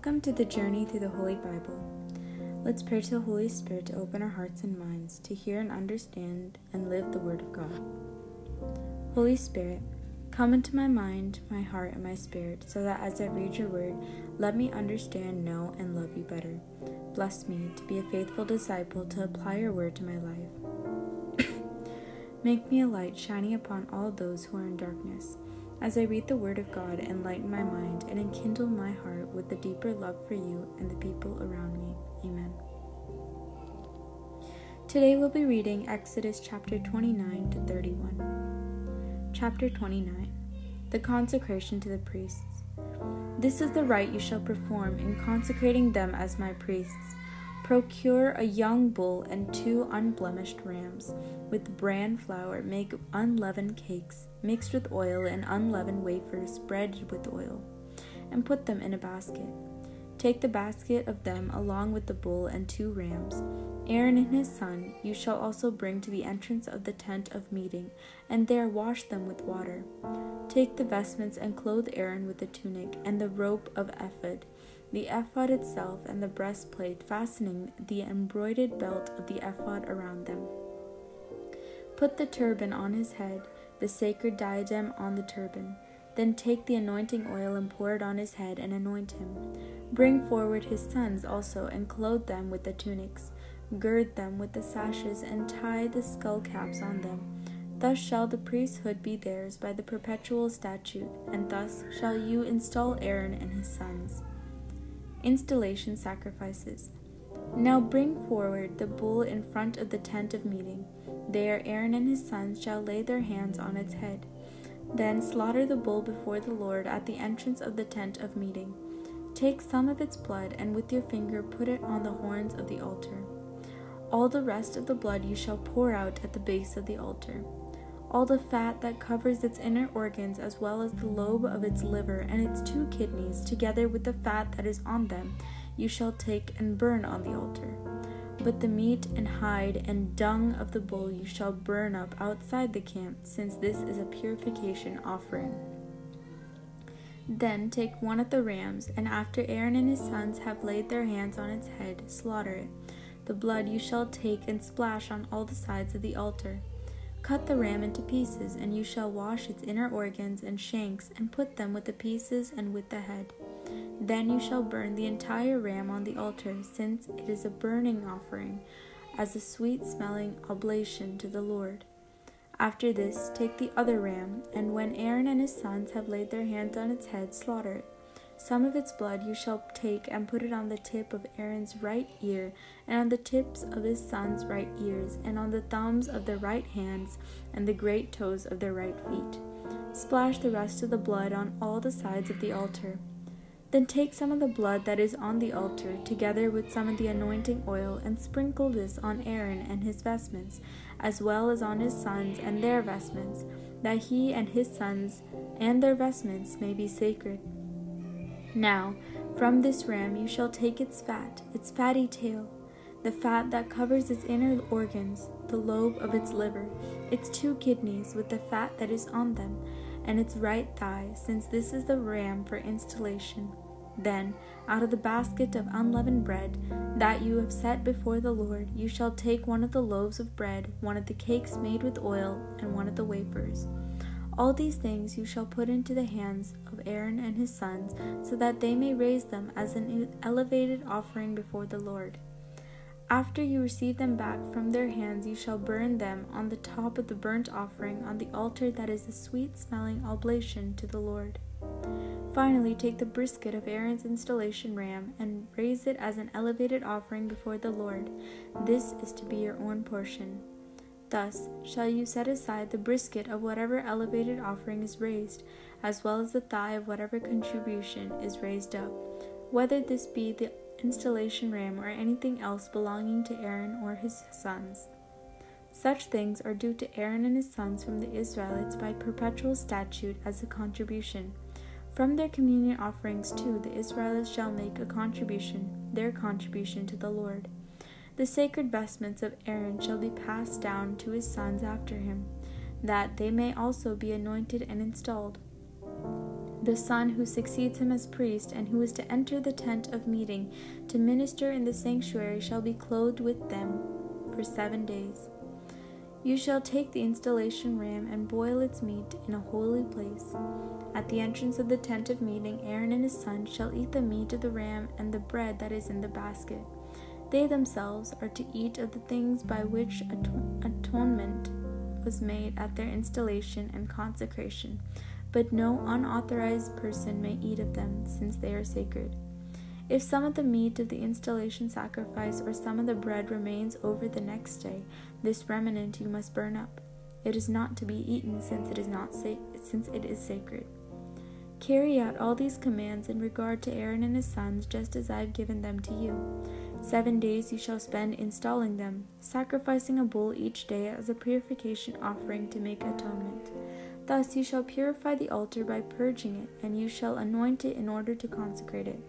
Welcome to the journey through the Holy Bible. Let's pray to the Holy Spirit to open our hearts and minds to hear and understand and live the Word of God. Holy Spirit, come into my mind, my heart, and my spirit, so that as I read your Word, let me understand, know, and love you better. Bless me to be a faithful disciple to apply your Word to my life. Make me a light shining upon all those who are in darkness as I read the Word of God, enlighten my mind and enkindle my heart with a deeper love for you and the people around me. Amen. Today we'll be reading Exodus chapter 29 to 31. Chapter 29 The consecration to the priests. This is the rite you shall perform in consecrating them as my priests Procure a young bull and two unblemished rams. With bran flour, make unleavened cakes, mixed with oil, and unleavened wafers spread with oil, and put them in a basket. Take the basket of them along with the bull and two rams. Aaron and his son you shall also bring to the entrance of the tent of meeting, and there wash them with water. Take the vestments and clothe Aaron with the tunic and the rope of ephod the ephod itself and the breastplate, fastening the embroidered belt of the ephod around them. Put the turban on his head, the sacred diadem on the turban. Then take the anointing oil and pour it on his head and anoint him. Bring forward his sons also and clothe them with the tunics. Gird them with the sashes and tie the skull caps on them. Thus shall the priesthood be theirs by the perpetual statute, and thus shall you install Aaron and his sons. Installation sacrifices. Now bring forward the bull in front of the tent of meeting. There Aaron and his sons shall lay their hands on its head. Then slaughter the bull before the Lord at the entrance of the tent of meeting. Take some of its blood, and with your finger put it on the horns of the altar. All the rest of the blood you shall pour out at the base of the altar all the fat that covers its inner organs, as well as the lobe of its liver and its two kidneys, together with the fat that is on them, you shall take and burn on the altar. But the meat and hide and dung of the bull you shall burn up outside the camp, since this is a purification offering. Then take one of the rams, and after Aaron and his sons have laid their hands on its head, slaughter it. The blood you shall take and splash on all the sides of the altar. Cut the ram into pieces, and you shall wash its inner organs and shanks, and put them with the pieces and with the head. Then you shall burn the entire ram on the altar, since it is a burning offering, as a sweet smelling oblation to the Lord. After this, take the other ram, and when Aaron and his sons have laid their hands on its head, slaughter it. Some of its blood you shall take and put it on the tip of Aaron's right ear, and on the tips of his sons' right ears, and on the thumbs of their right hands, and the great toes of their right feet. Splash the rest of the blood on all the sides of the altar. Then take some of the blood that is on the altar, together with some of the anointing oil, and sprinkle this on Aaron and his vestments, as well as on his sons and their vestments, that he and his sons and their vestments may be sacred. Now, from this ram you shall take its fat, its fatty tail, the fat that covers its inner organs, the lobe of its liver, its two kidneys with the fat that is on them, and its right thigh, since this is the ram for installation. Then, out of the basket of unleavened bread that you have set before the Lord, you shall take one of the loaves of bread, one of the cakes made with oil, and one of the wafers. All these things you shall put into the hands of Aaron and his sons, so that they may raise them as an elevated offering before the Lord. After you receive them back from their hands, you shall burn them on the top of the burnt offering on the altar that is a sweet smelling oblation to the Lord. Finally, take the brisket of Aaron's installation ram and raise it as an elevated offering before the Lord. This is to be your own portion. Thus shall you set aside the brisket of whatever elevated offering is raised, as well as the thigh of whatever contribution is raised up, whether this be the installation ram or anything else belonging to Aaron or his sons. Such things are due to Aaron and his sons from the Israelites by perpetual statute as a contribution. From their communion offerings, too, the Israelites shall make a contribution, their contribution to the Lord. The sacred vestments of Aaron shall be passed down to his sons after him, that they may also be anointed and installed. The son who succeeds him as priest and who is to enter the tent of meeting to minister in the sanctuary shall be clothed with them for seven days. You shall take the installation ram and boil its meat in a holy place. At the entrance of the tent of meeting, Aaron and his son shall eat the meat of the ram and the bread that is in the basket. They themselves are to eat of the things by which atonement was made at their installation and consecration, but no unauthorized person may eat of them, since they are sacred. If some of the meat of the installation sacrifice or some of the bread remains over the next day, this remnant you must burn up. It is not to be eaten since it is not sa- since it is sacred. Carry out all these commands in regard to Aaron and his sons, just as I have given them to you. Seven days you shall spend installing them, sacrificing a bull each day as a purification offering to make atonement. Thus you shall purify the altar by purging it, and you shall anoint it in order to consecrate it.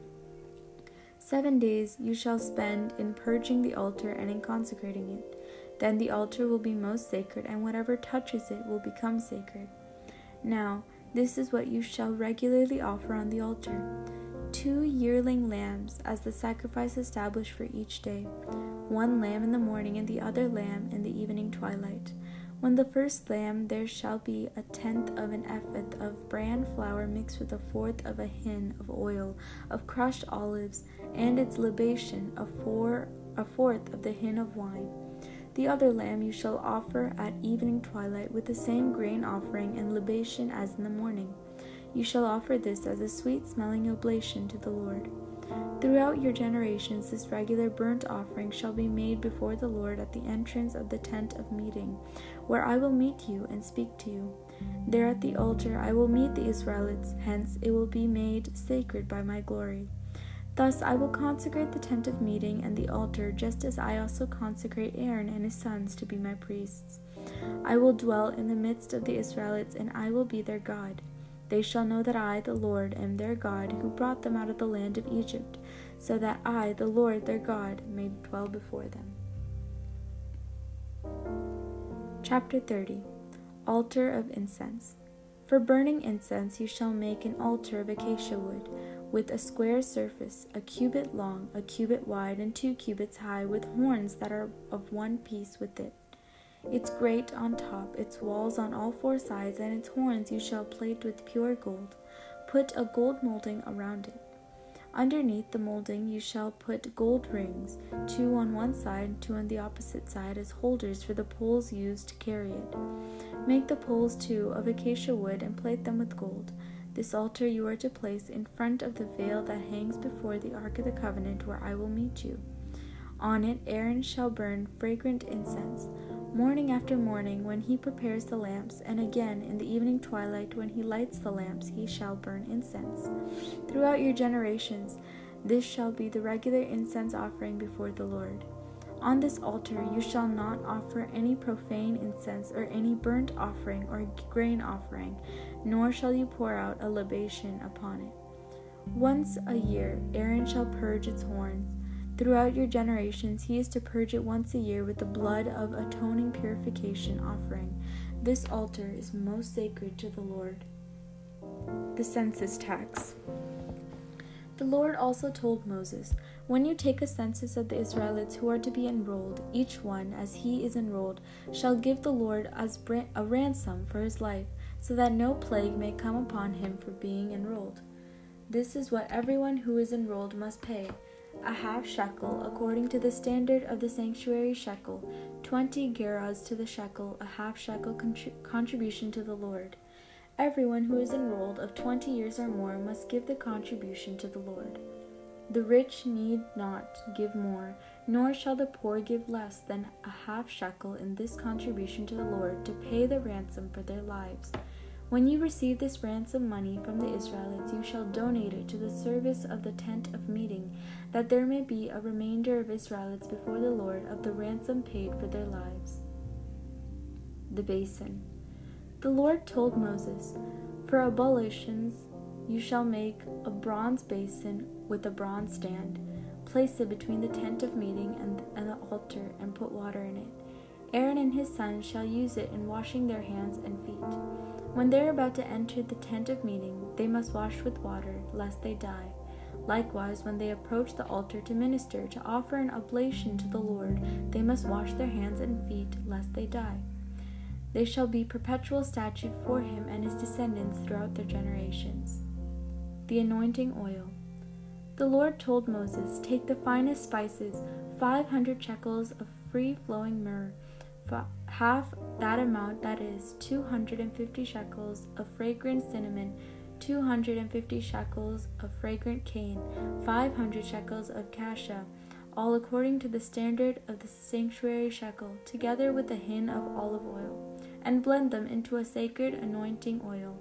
Seven days you shall spend in purging the altar and in consecrating it. Then the altar will be most sacred, and whatever touches it will become sacred. Now, this is what you shall regularly offer on the altar two yearling lambs as the sacrifice established for each day, one lamb in the morning and the other lamb in the evening twilight. When the first lamb, there shall be a tenth of an ephah of bran flour mixed with a fourth of a hin of oil of crushed olives, and its libation, a, four, a fourth of the hin of wine. The other lamb you shall offer at evening twilight with the same grain offering and libation as in the morning. You shall offer this as a sweet smelling oblation to the Lord. Throughout your generations, this regular burnt offering shall be made before the Lord at the entrance of the tent of meeting, where I will meet you and speak to you. There at the altar I will meet the Israelites, hence it will be made sacred by my glory. Thus I will consecrate the tent of meeting and the altar, just as I also consecrate Aaron and his sons to be my priests. I will dwell in the midst of the Israelites, and I will be their God. They shall know that I, the Lord, am their God, who brought them out of the land of Egypt, so that I, the Lord their God, may dwell before them. Chapter 30 Altar of Incense For burning incense you shall make an altar of acacia wood, with a square surface, a cubit long, a cubit wide, and two cubits high, with horns that are of one piece with it. Its grate on top, its walls on all four sides, and its horns you shall plate with pure gold. Put a gold molding around it. Underneath the molding you shall put gold rings, two on one side and two on the opposite side, as holders for the poles used to carry it. Make the poles, too, of acacia wood and plate them with gold. This altar you are to place in front of the veil that hangs before the ark of the covenant, where I will meet you. On it Aaron shall burn fragrant incense morning after morning when he prepares the lamps, and again in the evening twilight when he lights the lamps, he shall burn incense. Throughout your generations, this shall be the regular incense offering before the Lord. On this altar you shall not offer any profane incense or any burnt offering or grain offering, nor shall you pour out a libation upon it. Once a year Aaron shall purge its horns Throughout your generations, he is to purge it once a year with the blood of atoning purification offering. This altar is most sacred to the Lord. The census tax. The Lord also told Moses, When you take a census of the Israelites who are to be enrolled, each one, as he is enrolled, shall give the Lord as a ransom for his life, so that no plague may come upon him for being enrolled. This is what everyone who is enrolled must pay a half shekel according to the standard of the sanctuary shekel, twenty gerahs to the shekel, a half shekel contribution to the Lord. Everyone who is enrolled of twenty years or more must give the contribution to the Lord. The rich need not give more, nor shall the poor give less than a half shekel in this contribution to the Lord to pay the ransom for their lives. When you receive this ransom money from the Israelites, you shall donate it to the service of the tent of meeting, that there may be a remainder of Israelites before the Lord of the ransom paid for their lives. The basin. The Lord told Moses, For ablutions you shall make a bronze basin with a bronze stand. Place it between the tent of meeting and, the altar, and put water in it. Aaron and his sons shall use it in washing their hands and feet. When they are about to enter the tent of meeting, they must wash with water, lest they die. Likewise, when they approach the altar to minister, to offer an oblation to the Lord, they must wash their hands and feet, lest they die. They shall be perpetual statute for him and his descendants throughout their generations. The anointing oil. The Lord told Moses, Take the finest spices, 500 shekels of free flowing myrrh, half that amount, that is, 250 shekels of fragrant cinnamon, 250 shekels of fragrant cane, 500 shekels of cassia, all according to the standard of the sanctuary shekel, together with a hin of olive oil, and blend them into a sacred anointing oil,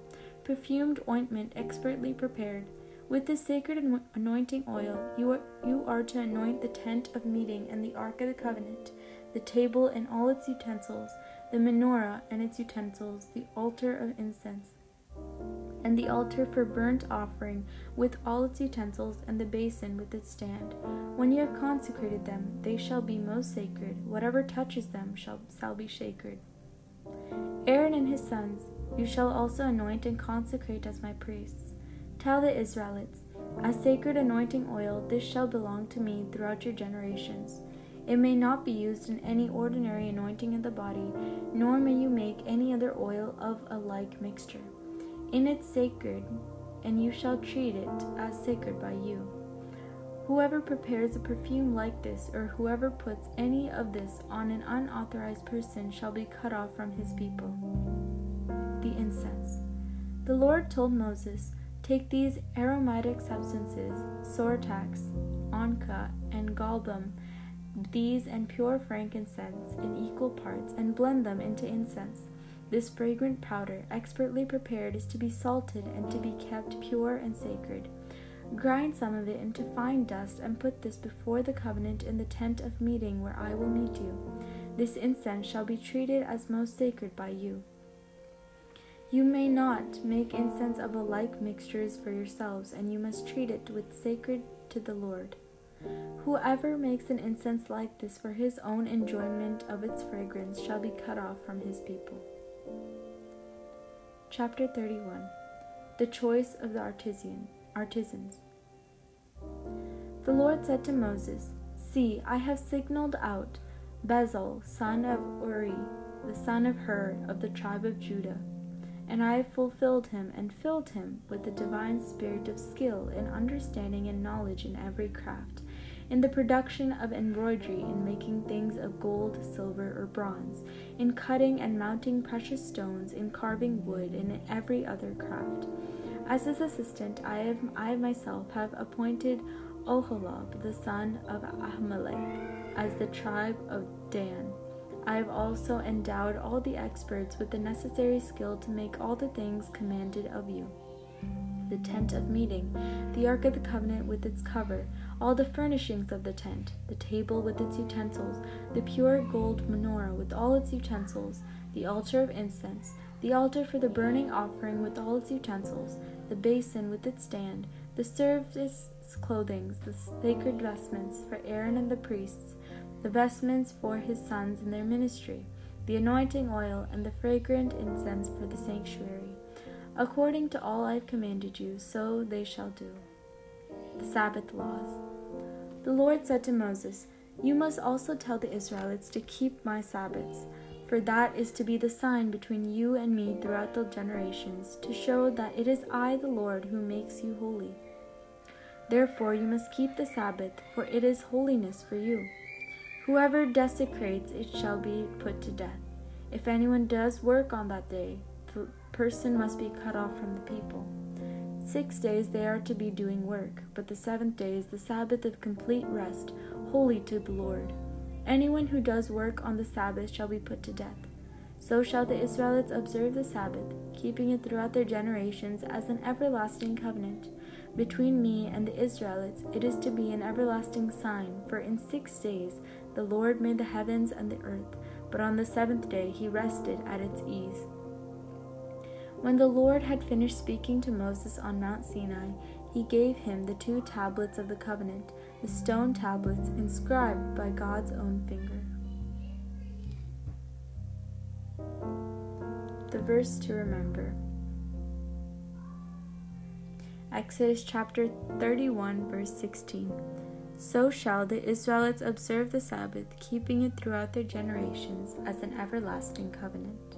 perfumed ointment expertly prepared. With this sacred anointing oil, you are, you are to anoint the tent of meeting and the ark of the covenant the table and all its utensils, the menorah and its utensils, the altar of incense, and the altar for burnt offering with all its utensils, and the basin with its stand. When you have consecrated them, they shall be most sacred. Whatever touches them shall, shall be sacred. Aaron and his sons you shall also anoint and consecrate as my priests. Tell the Israelites, as sacred anointing oil, this shall belong to me throughout your generations. It may not be used in any ordinary anointing of the body, nor may you make any other oil of a like mixture. In it sacred, and you shall treat it as sacred by you. Whoever prepares a perfume like this, or whoever puts any of this on an unauthorized person, shall be cut off from his people. The incense. The Lord told Moses, Take these aromatic substances, storax, onycha, and galbanum these and pure frankincense in equal parts, and blend them into incense. This fragrant powder, expertly prepared, is to be salted and to be kept pure and sacred. Grind some of it into fine dust, and put this before the covenant in the tent of meeting where I will meet you. This incense shall be treated as most sacred by you. You may not make incense of a like mixtures for yourselves, and you must treat it with sacred to the Lord. Whoever makes an incense like this for his own enjoyment of its fragrance shall be cut off from his people. Chapter 31 The Choice of the artisan, Artisans. The Lord said to Moses, See, I have signaled out Bezalel, son of Uri, the son of Hur, of the tribe of Judah, and I have fulfilled him and filled him with the divine spirit of skill in understanding and knowledge in every craft in the production of embroidery, in making things of gold, silver, or bronze, in cutting and mounting precious stones, in carving wood, and in every other craft. As his assistant, I, have, I myself have appointed Oholiab, the son of Ahimelech, as the tribe of Dan. I have also endowed all the experts with the necessary skill to make all the things commanded of you. The tent of meeting, the ark of the covenant with its cover, all the furnishings of the tent, the table with its utensils, the pure gold menorah with all its utensils, the altar of incense, the altar for the burning offering with all its utensils, the basin with its stand, the service clothing, the sacred vestments for Aaron and the priests, the vestments for his sons in their ministry, the anointing oil, and the fragrant incense for the sanctuary. According to all I have commanded you, so they shall do. The Sabbath Laws. The Lord said to Moses, You must also tell the Israelites to keep my Sabbaths, for that is to be the sign between you and me throughout the generations, to show that it is I, the Lord, who makes you holy. Therefore, you must keep the Sabbath, for it is holiness for you. Whoever desecrates it shall be put to death. If anyone does work on that day, the person must be cut off from the people. Six days they are to be doing work, but the seventh day is the Sabbath of complete rest, holy to the Lord. Anyone who does work on the Sabbath shall be put to death. So shall the Israelites observe the Sabbath, keeping it throughout their generations as an everlasting covenant. Between me and the Israelites it is to be an everlasting sign, for in six days the Lord made the heavens and the earth, but on the seventh day he rested at its ease. When the Lord had finished speaking to Moses on Mount Sinai, he gave him the two tablets of the covenant, the stone tablets inscribed by God's own finger. The verse to remember Exodus chapter 31, verse 16. So shall the Israelites observe the Sabbath, keeping it throughout their generations as an everlasting covenant.